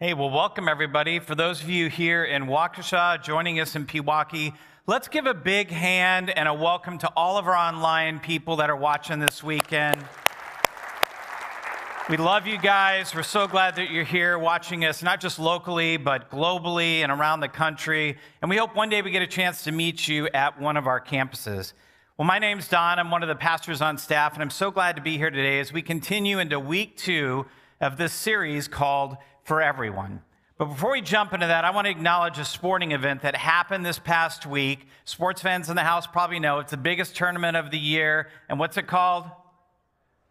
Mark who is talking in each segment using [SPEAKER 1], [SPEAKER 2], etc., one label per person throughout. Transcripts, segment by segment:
[SPEAKER 1] Hey, well, welcome everybody. For those of you here in Waukesha joining us in Pewaukee, let's give a big hand and a welcome to all of our online people that are watching this weekend. We love you guys. We're so glad that you're here watching us, not just locally, but globally and around the country. And we hope one day we get a chance to meet you at one of our campuses. Well, my name's Don. I'm one of the pastors on staff, and I'm so glad to be here today as we continue into week two of this series called For Everyone. But before we jump into that, I want to acknowledge a sporting event that happened this past week. Sports fans in the house probably know it's the biggest tournament of the year. And what's it called?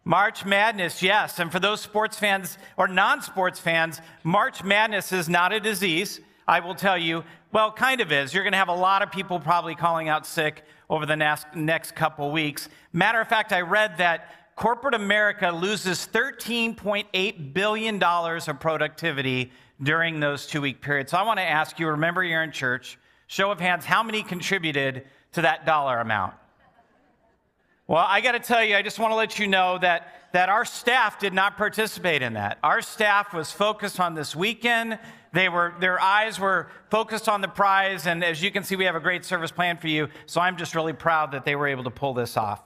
[SPEAKER 1] March Madness, yes. And for those sports fans or non sports fans, March Madness is not a disease. I will tell you, well, kind of is. You're going to have a lot of people probably calling out sick over the next, next couple weeks. Matter of fact, I read that corporate America loses $13.8 billion of productivity during those two week periods. So I want to ask you remember you're in church, show of hands, how many contributed to that dollar amount? Well, I got to tell you, I just want to let you know that, that our staff did not participate in that. Our staff was focused on this weekend. They were, their eyes were focused on the prize. And as you can see, we have a great service plan for you. So I'm just really proud that they were able to pull this off.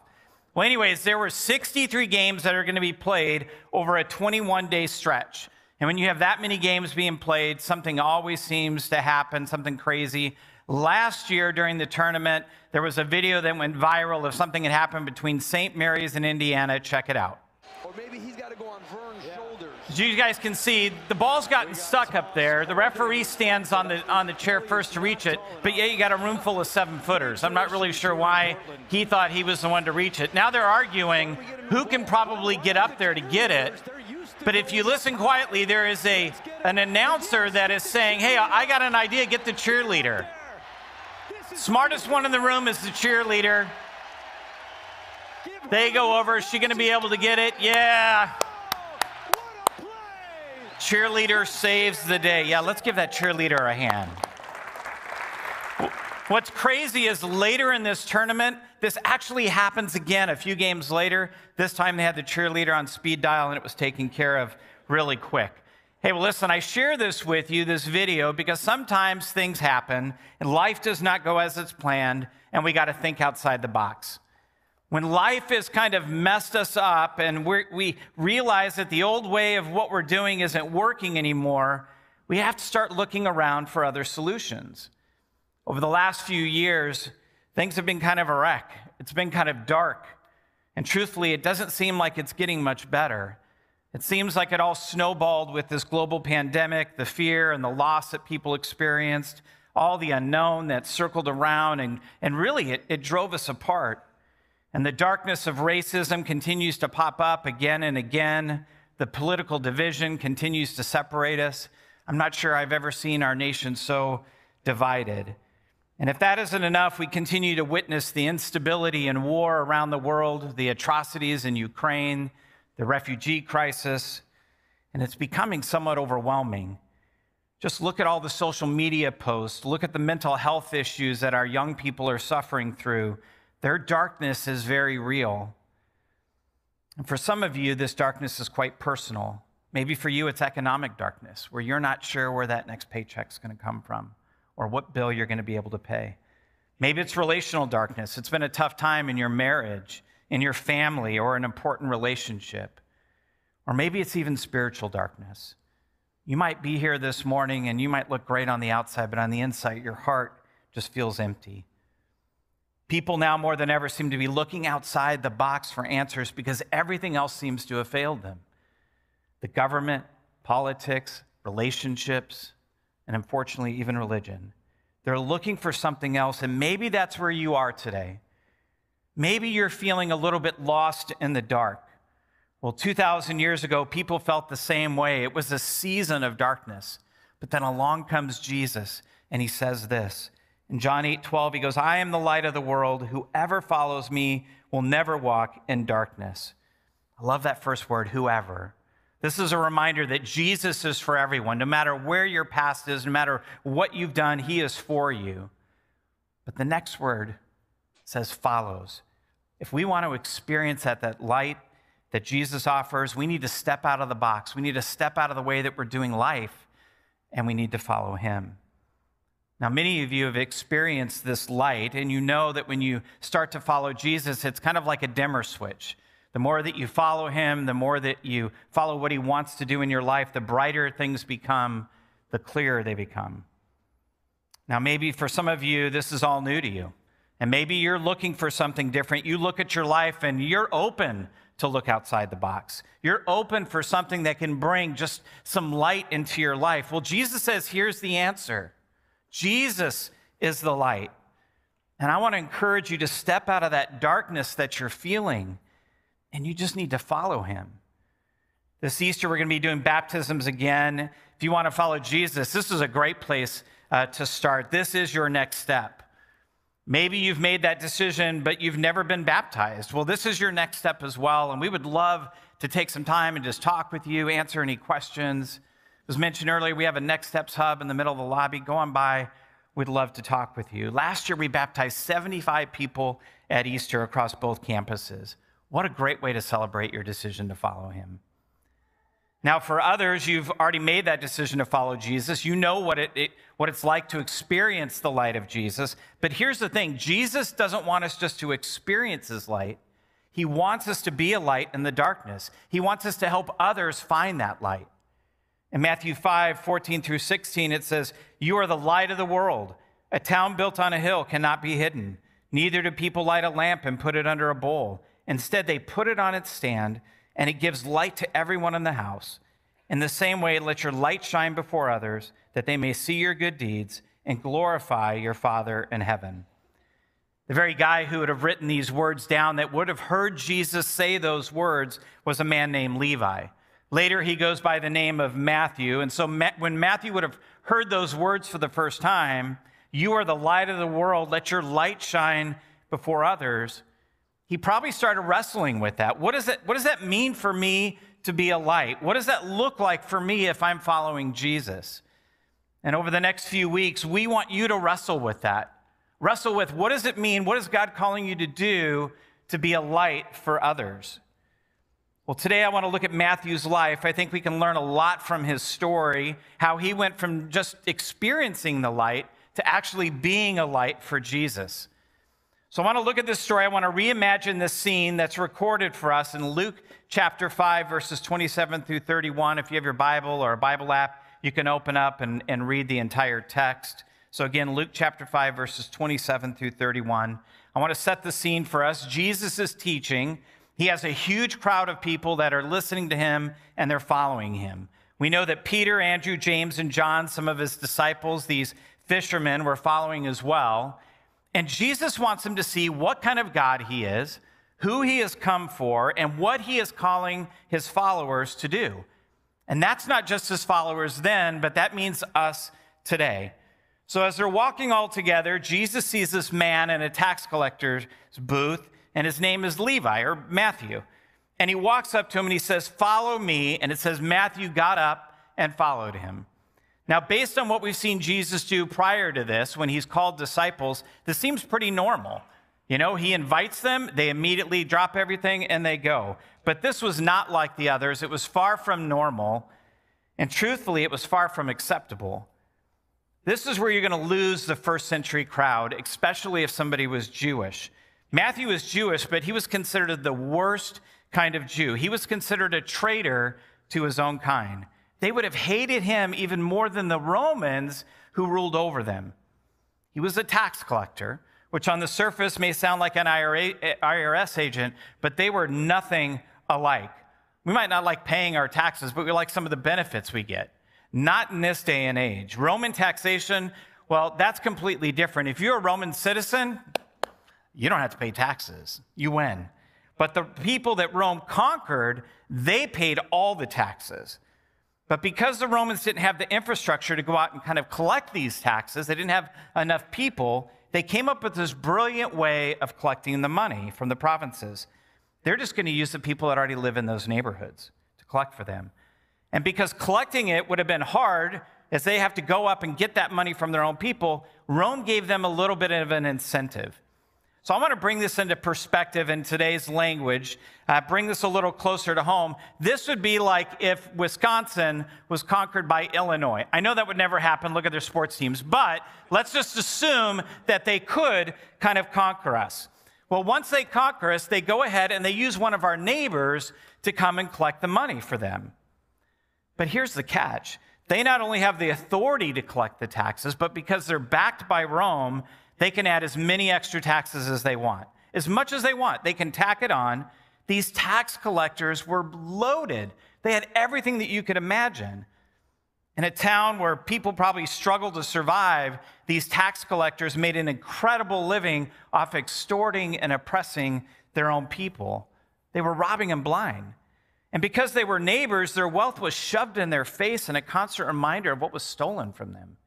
[SPEAKER 1] Well, anyways, there were 63 games that are going to be played over a 21 day stretch. And when you have that many games being played, something always seems to happen, something crazy. Last year during the tournament, there was a video that went viral of something that happened between St. Mary's and Indiana. Check it out. Or maybe he's got to go on Vern's yeah. shoulders. As you guys can see, the ball's gotten stuck up there. The referee stands on the on the chair first to reach it, but yeah, you got a room full of seven footers. I'm not really sure why he thought he was the one to reach it. Now they're arguing who can probably get up there to get it. But if you listen quietly, there is a an announcer that is saying, "Hey, I got an idea. Get the cheerleader." Smartest one in the room is the cheerleader. They go over. Is she going to be able to get it? Yeah. Cheerleader saves the day. Yeah, let's give that cheerleader a hand. What's crazy is later in this tournament, this actually happens again a few games later. This time they had the cheerleader on speed dial and it was taken care of really quick. Hey, well, listen, I share this with you, this video, because sometimes things happen and life does not go as it's planned, and we got to think outside the box. When life has kind of messed us up and we realize that the old way of what we're doing isn't working anymore, we have to start looking around for other solutions. Over the last few years, things have been kind of a wreck. It's been kind of dark. And truthfully, it doesn't seem like it's getting much better. It seems like it all snowballed with this global pandemic, the fear and the loss that people experienced, all the unknown that circled around, and, and really it, it drove us apart. And the darkness of racism continues to pop up again and again. The political division continues to separate us. I'm not sure I've ever seen our nation so divided. And if that isn't enough, we continue to witness the instability and war around the world, the atrocities in Ukraine, the refugee crisis, and it's becoming somewhat overwhelming. Just look at all the social media posts, look at the mental health issues that our young people are suffering through. Their darkness is very real. And for some of you, this darkness is quite personal. Maybe for you, it's economic darkness, where you're not sure where that next paycheck's going to come from or what bill you're going to be able to pay. Maybe it's relational darkness. It's been a tough time in your marriage in your family or an important relationship. Or maybe it's even spiritual darkness. You might be here this morning and you might look great on the outside, but on the inside, your heart just feels empty. People now more than ever seem to be looking outside the box for answers because everything else seems to have failed them. The government, politics, relationships, and unfortunately, even religion. They're looking for something else, and maybe that's where you are today. Maybe you're feeling a little bit lost in the dark. Well, 2,000 years ago, people felt the same way. It was a season of darkness. But then along comes Jesus, and he says this. In John 8 12, he goes, I am the light of the world. Whoever follows me will never walk in darkness. I love that first word, whoever. This is a reminder that Jesus is for everyone. No matter where your past is, no matter what you've done, he is for you. But the next word says follows. If we want to experience that, that light that Jesus offers, we need to step out of the box. We need to step out of the way that we're doing life and we need to follow him. Now, many of you have experienced this light, and you know that when you start to follow Jesus, it's kind of like a dimmer switch. The more that you follow him, the more that you follow what he wants to do in your life, the brighter things become, the clearer they become. Now, maybe for some of you, this is all new to you. And maybe you're looking for something different. You look at your life and you're open to look outside the box. You're open for something that can bring just some light into your life. Well, Jesus says, here's the answer Jesus is the light. And I want to encourage you to step out of that darkness that you're feeling, and you just need to follow him. This Easter, we're going to be doing baptisms again. If you want to follow Jesus, this is a great place uh, to start. This is your next step. Maybe you've made that decision, but you've never been baptized. Well, this is your next step as well. And we would love to take some time and just talk with you, answer any questions. As was mentioned earlier, we have a Next Steps hub in the middle of the lobby. Go on by. We'd love to talk with you. Last year, we baptized 75 people at Easter across both campuses. What a great way to celebrate your decision to follow him. Now, for others, you've already made that decision to follow Jesus. You know what, it, it, what it's like to experience the light of Jesus. But here's the thing Jesus doesn't want us just to experience his light, he wants us to be a light in the darkness. He wants us to help others find that light. In Matthew 5 14 through 16, it says, You are the light of the world. A town built on a hill cannot be hidden. Neither do people light a lamp and put it under a bowl. Instead, they put it on its stand and it gives light to everyone in the house. In the same way, let your light shine before others, that they may see your good deeds and glorify your Father in heaven. The very guy who would have written these words down, that would have heard Jesus say those words, was a man named Levi. Later, he goes by the name of Matthew. And so, when Matthew would have heard those words for the first time, You are the light of the world, let your light shine before others, he probably started wrestling with that. What, is what does that mean for me to be a light? What does that look like for me if I'm following Jesus? And over the next few weeks, we want you to wrestle with that. Wrestle with what does it mean? What is God calling you to do to be a light for others? Well, today I want to look at Matthew's life. I think we can learn a lot from his story, how he went from just experiencing the light to actually being a light for Jesus. So I want to look at this story. I want to reimagine this scene that's recorded for us in Luke chapter 5, verses 27 through 31. If you have your Bible or a Bible app, you can open up and, and read the entire text. So again, Luke chapter 5, verses 27 through 31. I want to set the scene for us. Jesus is teaching. He has a huge crowd of people that are listening to him and they're following him. We know that Peter, Andrew, James, and John, some of his disciples, these fishermen, were following as well. And Jesus wants them to see what kind of God he is, who he has come for, and what he is calling his followers to do. And that's not just his followers then, but that means us today. So as they're walking all together, Jesus sees this man in a tax collector's booth, and his name is Levi or Matthew. And he walks up to him and he says, Follow me. And it says, Matthew got up and followed him. Now, based on what we've seen Jesus do prior to this, when he's called disciples, this seems pretty normal. You know, he invites them, they immediately drop everything, and they go. But this was not like the others. It was far from normal, and truthfully, it was far from acceptable. This is where you're going to lose the first century crowd, especially if somebody was Jewish. Matthew was Jewish, but he was considered the worst kind of Jew. He was considered a traitor to his own kind they would have hated him even more than the Romans who ruled over them. He was a tax collector, which on the surface may sound like an IRS agent, but they were nothing alike. We might not like paying our taxes, but we like some of the benefits we get. Not in this day and age. Roman taxation, well, that's completely different. If you're a Roman citizen, you don't have to pay taxes. You win. But the people that Rome conquered, they paid all the taxes. But because the Romans didn't have the infrastructure to go out and kind of collect these taxes, they didn't have enough people, they came up with this brilliant way of collecting the money from the provinces. They're just going to use the people that already live in those neighborhoods to collect for them. And because collecting it would have been hard, as they have to go up and get that money from their own people, Rome gave them a little bit of an incentive. So I want to bring this into perspective in today's language, uh, bring this a little closer to home. This would be like if Wisconsin was conquered by Illinois. I know that would never happen. Look at their sports teams. But let's just assume that they could kind of conquer us. Well, once they conquer us, they go ahead and they use one of our neighbors to come and collect the money for them. But here's the catch they not only have the authority to collect the taxes, but because they're backed by Rome, they can add as many extra taxes as they want. As much as they want, they can tack it on. These tax collectors were loaded, they had everything that you could imagine. In a town where people probably struggled to survive, these tax collectors made an incredible living off extorting and oppressing their own people. They were robbing them blind. And because they were neighbors, their wealth was shoved in their face and a constant reminder of what was stolen from them.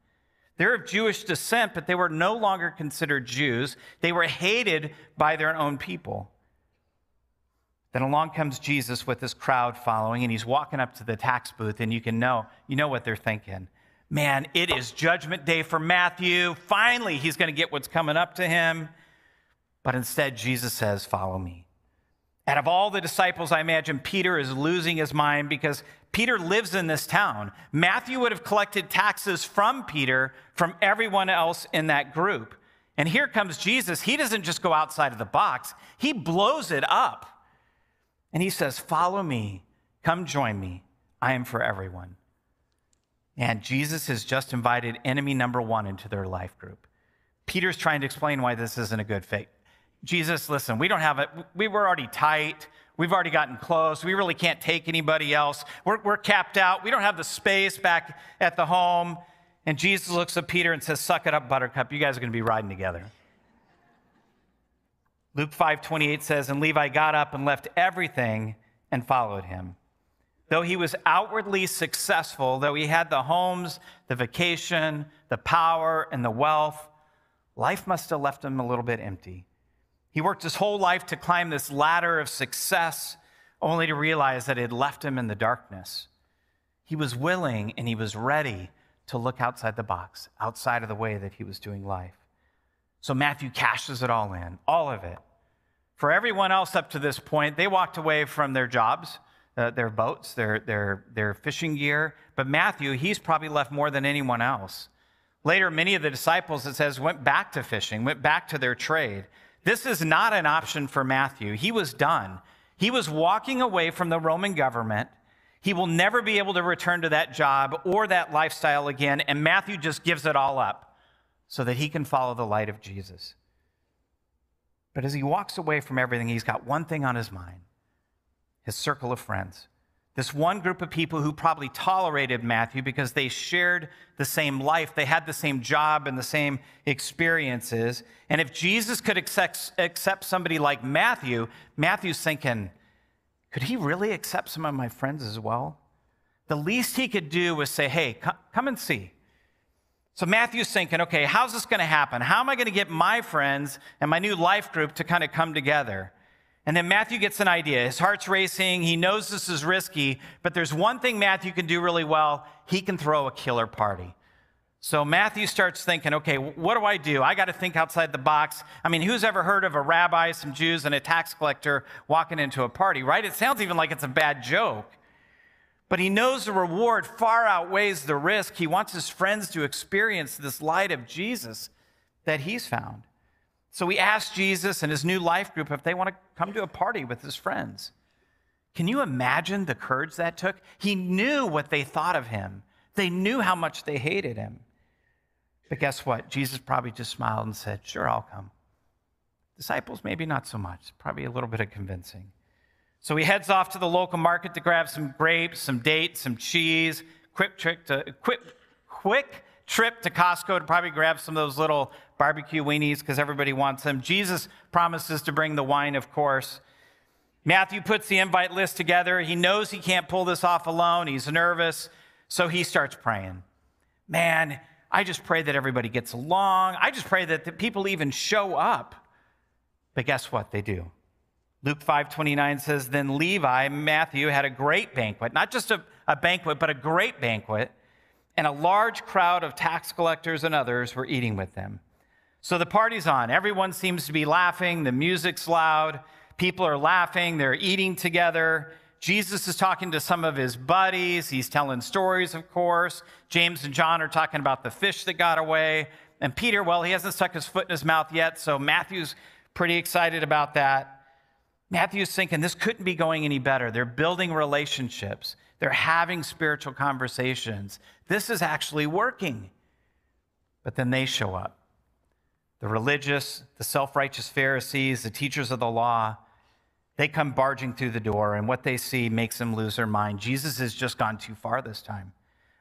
[SPEAKER 1] They're of Jewish descent, but they were no longer considered Jews. They were hated by their own people. Then along comes Jesus with this crowd following, and he's walking up to the tax booth, and you can know, you know what they're thinking. Man, it is judgment day for Matthew. Finally, he's going to get what's coming up to him. But instead, Jesus says, Follow me. Out of all the disciples, I imagine Peter is losing his mind because Peter lives in this town. Matthew would have collected taxes from Peter, from everyone else in that group. And here comes Jesus. He doesn't just go outside of the box, he blows it up. And he says, Follow me, come join me. I am for everyone. And Jesus has just invited enemy number one into their life group. Peter's trying to explain why this isn't a good fit. Jesus, listen, we don't have it. We were already tight. We've already gotten close. We really can't take anybody else. We're, we're capped out. We don't have the space back at the home. And Jesus looks at Peter and says, Suck it up, Buttercup. You guys are going to be riding together. Luke 5:28 says, "And Levi got up and left everything and followed him." Though he was outwardly successful, though he had the homes, the vacation, the power, and the wealth, life must have left him a little bit empty. He worked his whole life to climb this ladder of success, only to realize that it had left him in the darkness. He was willing and he was ready to look outside the box, outside of the way that he was doing life. So Matthew cashes it all in, all of it. For everyone else up to this point, they walked away from their jobs, uh, their boats, their, their, their fishing gear. But Matthew, he's probably left more than anyone else. Later, many of the disciples, it says, went back to fishing, went back to their trade. This is not an option for Matthew. He was done. He was walking away from the Roman government. He will never be able to return to that job or that lifestyle again. And Matthew just gives it all up so that he can follow the light of Jesus. But as he walks away from everything, he's got one thing on his mind his circle of friends. This one group of people who probably tolerated Matthew because they shared the same life, they had the same job and the same experiences. And if Jesus could accept, accept somebody like Matthew, Matthew's thinking, could he really accept some of my friends as well? The least he could do was say, hey, come and see. So Matthew's thinking, okay, how's this going to happen? How am I going to get my friends and my new life group to kind of come together? And then Matthew gets an idea. His heart's racing. He knows this is risky, but there's one thing Matthew can do really well he can throw a killer party. So Matthew starts thinking, okay, what do I do? I got to think outside the box. I mean, who's ever heard of a rabbi, some Jews, and a tax collector walking into a party, right? It sounds even like it's a bad joke. But he knows the reward far outweighs the risk. He wants his friends to experience this light of Jesus that he's found. So he asked Jesus and his new life group if they want to come to a party with his friends. Can you imagine the courage that took? He knew what they thought of him, they knew how much they hated him. But guess what? Jesus probably just smiled and said, Sure, I'll come. Disciples, maybe not so much, probably a little bit of convincing. So he heads off to the local market to grab some grapes, some dates, some cheese, quick trick to, quick, quick trip to Costco to probably grab some of those little barbecue weenies because everybody wants them. Jesus promises to bring the wine, of course. Matthew puts the invite list together. He knows he can't pull this off alone. He's nervous. So he starts praying. Man, I just pray that everybody gets along. I just pray that the people even show up. But guess what? They do. Luke 5:29 says, Then Levi, Matthew, had a great banquet, not just a, a banquet, but a great banquet, and a large crowd of tax collectors and others were eating with them. So the party's on. Everyone seems to be laughing. The music's loud. People are laughing. They're eating together. Jesus is talking to some of his buddies. He's telling stories, of course. James and John are talking about the fish that got away. And Peter, well, he hasn't stuck his foot in his mouth yet, so Matthew's pretty excited about that. Matthew's thinking this couldn't be going any better. They're building relationships, they're having spiritual conversations. This is actually working. But then they show up the religious, the self righteous Pharisees, the teachers of the law. They come barging through the door, and what they see makes them lose their mind. Jesus has just gone too far this time.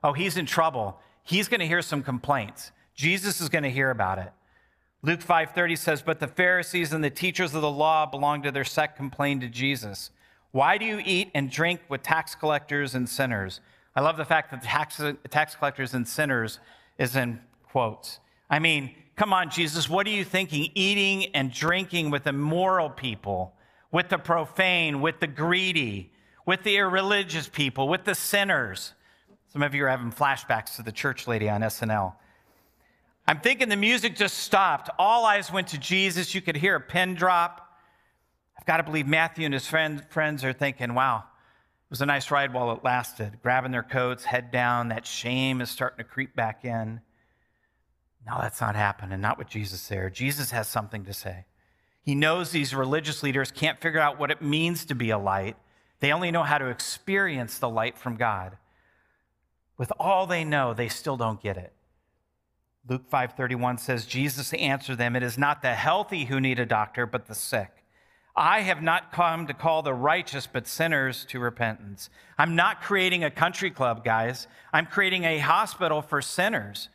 [SPEAKER 1] Oh, he's in trouble. He's going to hear some complaints. Jesus is going to hear about it. Luke 5:30 says, "But the Pharisees and the teachers of the law belonged to their sect complained to Jesus, "Why do you eat and drink with tax collectors and sinners?" I love the fact that tax, tax collectors and sinners is in quotes. I mean, come on, Jesus, what are you thinking? Eating and drinking with immoral people, with the profane, with the greedy, with the irreligious people, with the sinners. Some of you are having flashbacks to the church lady on SNL. I'm thinking the music just stopped. All eyes went to Jesus. You could hear a pin drop. I've got to believe Matthew and his friend, friends are thinking, wow, it was a nice ride while it lasted. Grabbing their coats, head down. That shame is starting to creep back in. No, that's not happening. Not with Jesus there. Jesus has something to say. He knows these religious leaders can't figure out what it means to be a light. They only know how to experience the light from God. With all they know, they still don't get it. Luke 5:31 says Jesus answered them, "It is not the healthy who need a doctor, but the sick. I have not come to call the righteous but sinners to repentance." I'm not creating a country club, guys. I'm creating a hospital for sinners,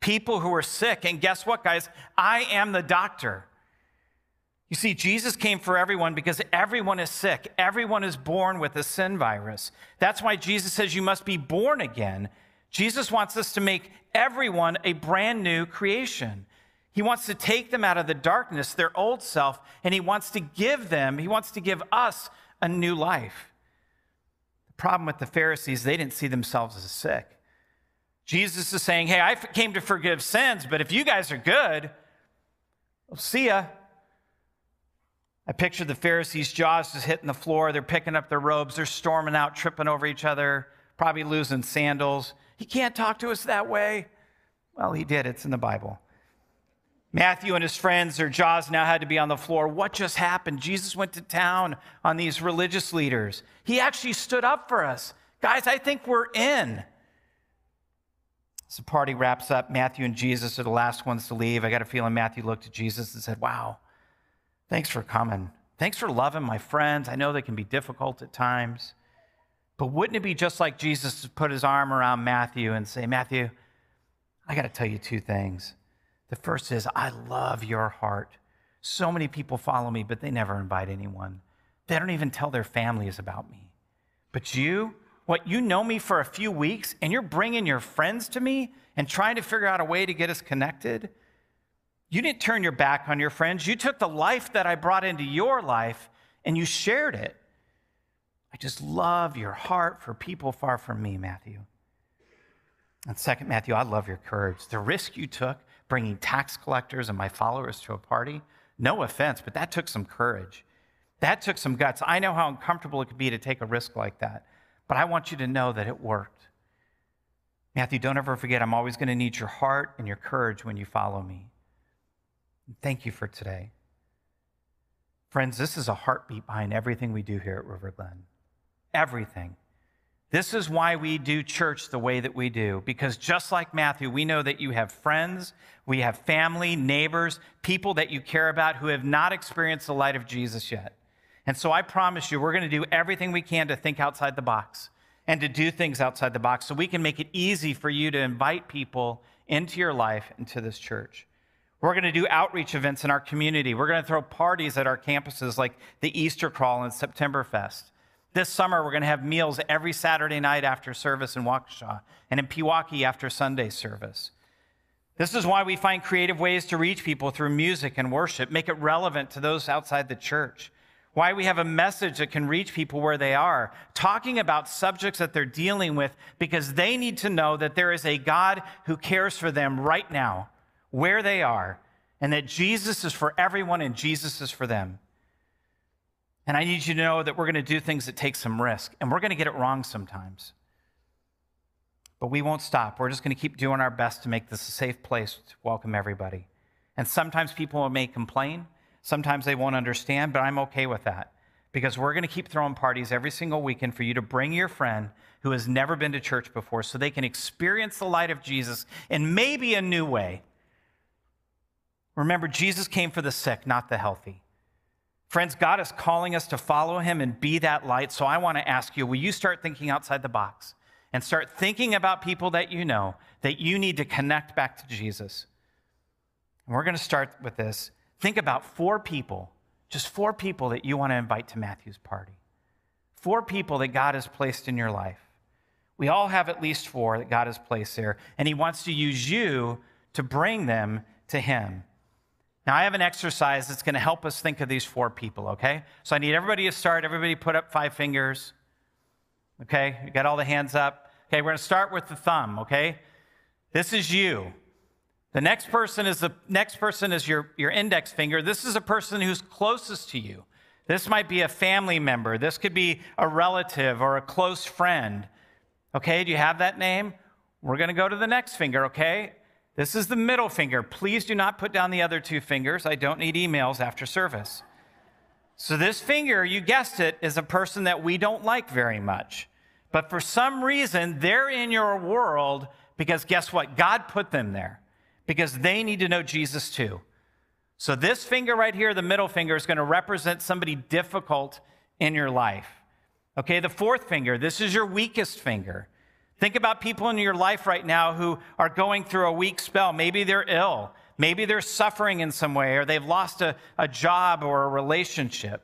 [SPEAKER 1] people who are sick. And guess what, guys? I am the doctor. You see, Jesus came for everyone because everyone is sick. Everyone is born with a sin virus. That's why Jesus says you must be born again. Jesus wants us to make everyone a brand new creation. He wants to take them out of the darkness, their old self, and he wants to give them, he wants to give us a new life. The problem with the Pharisees, they didn't see themselves as sick. Jesus is saying, Hey, I came to forgive sins, but if you guys are good, I'll see ya. I picture the Pharisees' jaws just hitting the floor. They're picking up their robes. They're storming out, tripping over each other, probably losing sandals. He can't talk to us that way. Well, he did. It's in the Bible. Matthew and his friends, their jaws now had to be on the floor. What just happened? Jesus went to town on these religious leaders. He actually stood up for us. Guys, I think we're in. As the party wraps up, Matthew and Jesus are the last ones to leave. I got a feeling Matthew looked at Jesus and said, Wow, thanks for coming. Thanks for loving my friends. I know they can be difficult at times. But wouldn't it be just like Jesus to put his arm around Matthew and say, Matthew, I got to tell you two things. The first is, I love your heart. So many people follow me, but they never invite anyone. They don't even tell their families about me. But you, what, you know me for a few weeks and you're bringing your friends to me and trying to figure out a way to get us connected? You didn't turn your back on your friends. You took the life that I brought into your life and you shared it. I just love your heart for people far from me, Matthew. And second, Matthew, I love your courage. The risk you took bringing tax collectors and my followers to a party, no offense, but that took some courage. That took some guts. I know how uncomfortable it could be to take a risk like that, but I want you to know that it worked. Matthew, don't ever forget, I'm always going to need your heart and your courage when you follow me. Thank you for today. Friends, this is a heartbeat behind everything we do here at River Glen everything. This is why we do church the way that we do, because just like Matthew, we know that you have friends, we have family, neighbors, people that you care about who have not experienced the light of Jesus yet. And so I promise you, we're going to do everything we can to think outside the box and to do things outside the box so we can make it easy for you to invite people into your life, into this church. We're going to do outreach events in our community. We're going to throw parties at our campuses like the Easter Crawl and September Fest. This summer, we're going to have meals every Saturday night after service in Waukesha and in Pewaukee after Sunday service. This is why we find creative ways to reach people through music and worship, make it relevant to those outside the church. Why we have a message that can reach people where they are, talking about subjects that they're dealing with because they need to know that there is a God who cares for them right now, where they are, and that Jesus is for everyone and Jesus is for them. And I need you to know that we're going to do things that take some risk, and we're going to get it wrong sometimes. But we won't stop. We're just going to keep doing our best to make this a safe place to welcome everybody. And sometimes people may complain, sometimes they won't understand, but I'm okay with that because we're going to keep throwing parties every single weekend for you to bring your friend who has never been to church before so they can experience the light of Jesus in maybe a new way. Remember, Jesus came for the sick, not the healthy. Friends, God is calling us to follow him and be that light. So I want to ask you will you start thinking outside the box and start thinking about people that you know that you need to connect back to Jesus? And we're going to start with this. Think about four people, just four people that you want to invite to Matthew's party. Four people that God has placed in your life. We all have at least four that God has placed there, and He wants to use you to bring them to Him. Now, I have an exercise that's going to help us think of these four people, okay? So I need everybody to start. Everybody put up five fingers. Okay? You got all the hands up. Okay, we're going to start with the thumb, okay? This is you. The next person is the next person is your, your index finger. This is a person who's closest to you. This might be a family member. This could be a relative or a close friend. Okay, do you have that name? We're going to go to the next finger, okay? This is the middle finger. Please do not put down the other two fingers. I don't need emails after service. So, this finger, you guessed it, is a person that we don't like very much. But for some reason, they're in your world because guess what? God put them there because they need to know Jesus too. So, this finger right here, the middle finger, is going to represent somebody difficult in your life. Okay, the fourth finger, this is your weakest finger. Think about people in your life right now who are going through a weak spell. Maybe they're ill. Maybe they're suffering in some way, or they've lost a, a job or a relationship.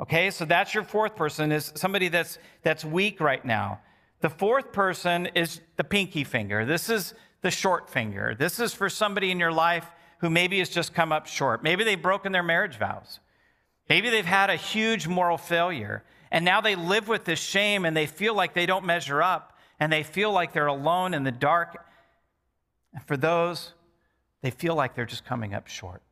[SPEAKER 1] Okay, so that's your fourth person, is somebody that's, that's weak right now. The fourth person is the pinky finger. This is the short finger. This is for somebody in your life who maybe has just come up short. Maybe they've broken their marriage vows. Maybe they've had a huge moral failure, and now they live with this shame and they feel like they don't measure up and they feel like they're alone in the dark. And for those, they feel like they're just coming up short.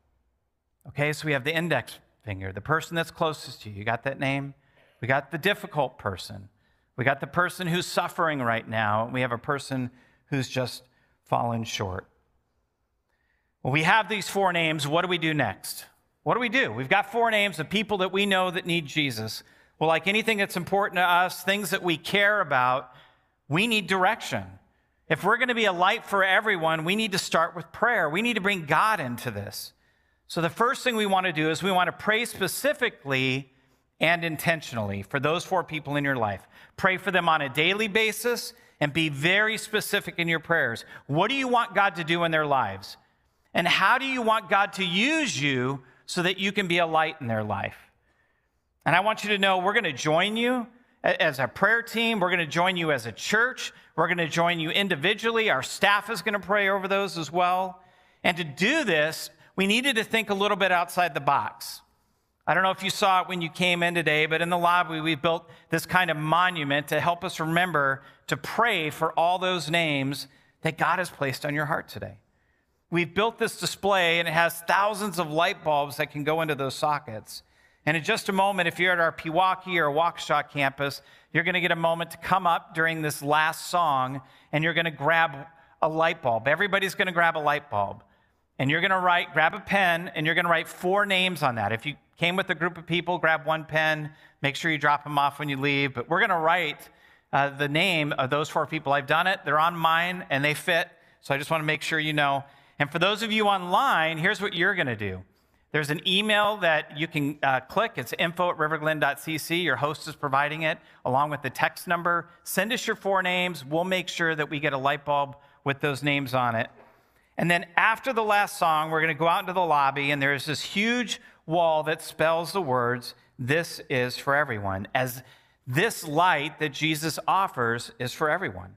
[SPEAKER 1] Okay, so we have the index finger, the person that's closest to you. You got that name? We got the difficult person. We got the person who's suffering right now. We have a person who's just fallen short. When we have these four names, what do we do next? What do we do? We've got four names of people that we know that need Jesus. Well, like anything that's important to us, things that we care about, we need direction. If we're going to be a light for everyone, we need to start with prayer. We need to bring God into this. So, the first thing we want to do is we want to pray specifically and intentionally for those four people in your life. Pray for them on a daily basis and be very specific in your prayers. What do you want God to do in their lives? And how do you want God to use you so that you can be a light in their life? And I want you to know we're going to join you as a prayer team. We're going to join you as a church. We're going to join you individually. Our staff is going to pray over those as well. And to do this, we needed to think a little bit outside the box. I don't know if you saw it when you came in today, but in the lobby, we built this kind of monument to help us remember to pray for all those names that God has placed on your heart today. We've built this display, and it has thousands of light bulbs that can go into those sockets. And in just a moment, if you're at our Pewaukee or Waukesha campus, you're going to get a moment to come up during this last song and you're going to grab a light bulb. Everybody's going to grab a light bulb. And you're going to write, grab a pen, and you're going to write four names on that. If you came with a group of people, grab one pen. Make sure you drop them off when you leave. But we're going to write uh, the name of those four people. I've done it, they're on mine, and they fit. So I just want to make sure you know. And for those of you online, here's what you're going to do there's an email that you can uh, click. It's info at riverglen.cc. Your host is providing it along with the text number. Send us your four names. We'll make sure that we get a light bulb with those names on it. And then after the last song, we're going to go out into the lobby, and there's this huge wall that spells the words, This is for everyone, as this light that Jesus offers is for everyone.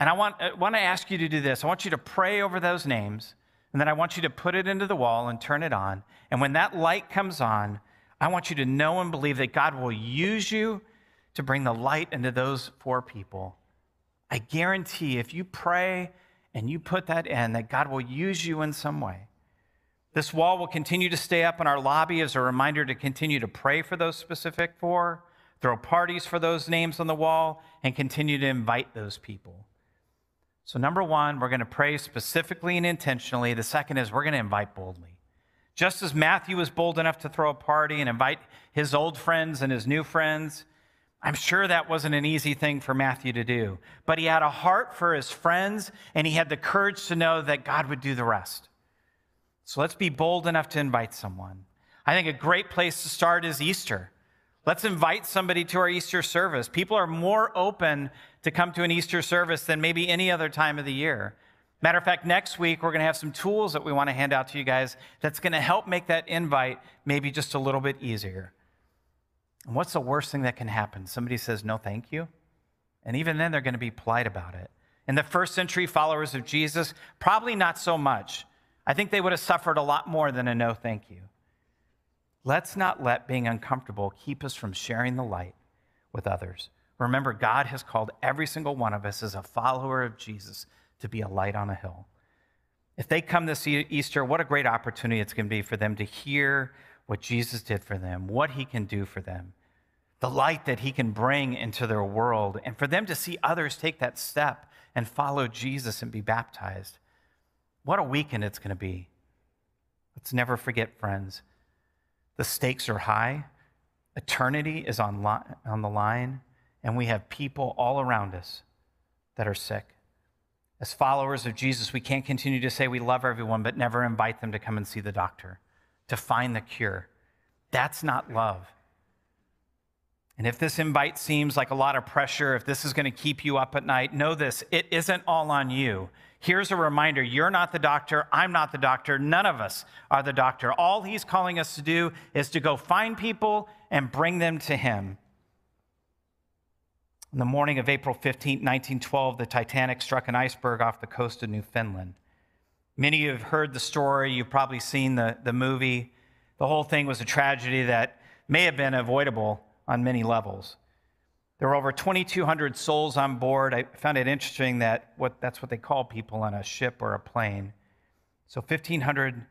[SPEAKER 1] And I want, I want to ask you to do this. I want you to pray over those names. And then I want you to put it into the wall and turn it on. And when that light comes on, I want you to know and believe that God will use you to bring the light into those four people. I guarantee if you pray and you put that in, that God will use you in some way. This wall will continue to stay up in our lobby as a reminder to continue to pray for those specific four, throw parties for those names on the wall, and continue to invite those people. So, number one, we're going to pray specifically and intentionally. The second is we're going to invite boldly. Just as Matthew was bold enough to throw a party and invite his old friends and his new friends, I'm sure that wasn't an easy thing for Matthew to do. But he had a heart for his friends and he had the courage to know that God would do the rest. So let's be bold enough to invite someone. I think a great place to start is Easter. Let's invite somebody to our Easter service. People are more open to come to an Easter service than maybe any other time of the year. Matter of fact, next week we're going to have some tools that we want to hand out to you guys that's going to help make that invite maybe just a little bit easier. And what's the worst thing that can happen? Somebody says, no, thank you. And even then, they're going to be polite about it. In the first century followers of Jesus, probably not so much. I think they would have suffered a lot more than a no, thank you. Let's not let being uncomfortable keep us from sharing the light with others. Remember, God has called every single one of us as a follower of Jesus to be a light on a hill. If they come this Easter, what a great opportunity it's going to be for them to hear what Jesus did for them, what he can do for them, the light that he can bring into their world, and for them to see others take that step and follow Jesus and be baptized. What a weekend it's going to be. Let's never forget, friends, the stakes are high, eternity is on, li- on the line, and we have people all around us that are sick. As followers of Jesus, we can't continue to say we love everyone, but never invite them to come and see the doctor to find the cure. That's not love. And if this invite seems like a lot of pressure, if this is going to keep you up at night, know this it isn't all on you. Here's a reminder you're not the doctor, I'm not the doctor, none of us are the doctor. All he's calling us to do is to go find people and bring them to him. In the morning of April 15, 1912, the Titanic struck an iceberg off the coast of Newfoundland. Many of you have heard the story, you've probably seen the, the movie. The whole thing was a tragedy that may have been avoidable on many levels. There were over 2,200 souls on board. I found it interesting that what, that's what they call people on a ship or a plane. So 1,500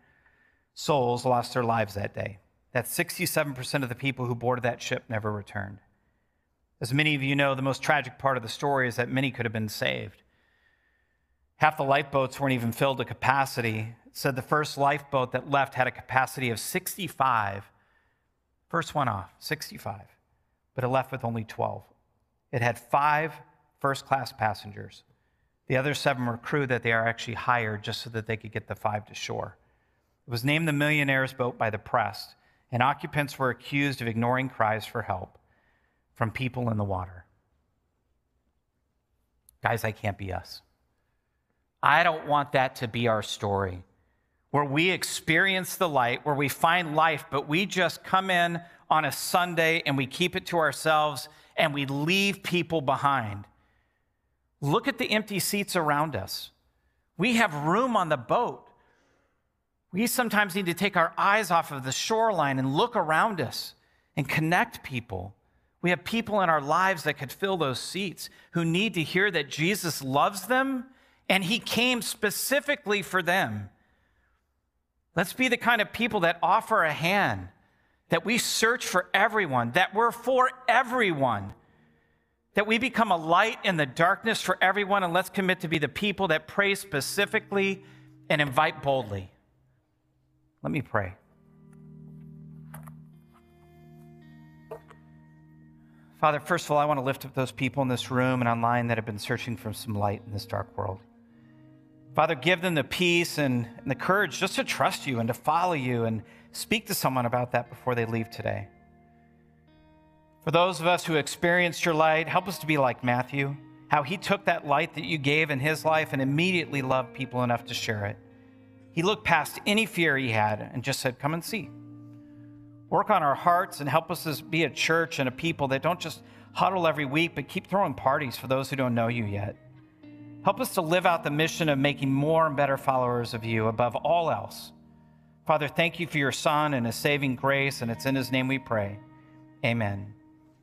[SPEAKER 1] souls lost their lives that day. That's 67% of the people who boarded that ship never returned. As many of you know, the most tragic part of the story is that many could have been saved. Half the lifeboats weren't even filled to capacity. It said the first lifeboat that left had a capacity of 65. First one off, 65. But it left with only 12. It had five first class passengers. The other seven were crew that they are actually hired just so that they could get the five to shore. It was named the Millionaire's Boat by the press, and occupants were accused of ignoring cries for help from people in the water. Guys, I can't be us. I don't want that to be our story where we experience the light, where we find life, but we just come in on a Sunday and we keep it to ourselves and we leave people behind. Look at the empty seats around us. We have room on the boat. We sometimes need to take our eyes off of the shoreline and look around us and connect people. We have people in our lives that could fill those seats who need to hear that Jesus loves them and he came specifically for them. Let's be the kind of people that offer a hand, that we search for everyone, that we're for everyone, that we become a light in the darkness for everyone, and let's commit to be the people that pray specifically and invite boldly. Let me pray. Father, first of all, I want to lift up those people in this room and online that have been searching for some light in this dark world. Father, give them the peace and, and, the courage just to trust you and to follow you and speak to someone about that before they leave today. For those of us who experienced your light, help us to be like Matthew, how he took that light that you gave in his life and immediately loved people enough to share it. He looked past any fear he had and just said, Come and see. Work on our hearts and help us to be a church and a people that don't just huddle every week, but keep throwing parties for those who don't know you yet. Help us to live out the mission of making more and better followers of you above all else. Father, thank you for your Son and his saving grace, and it's in his name we pray. Amen.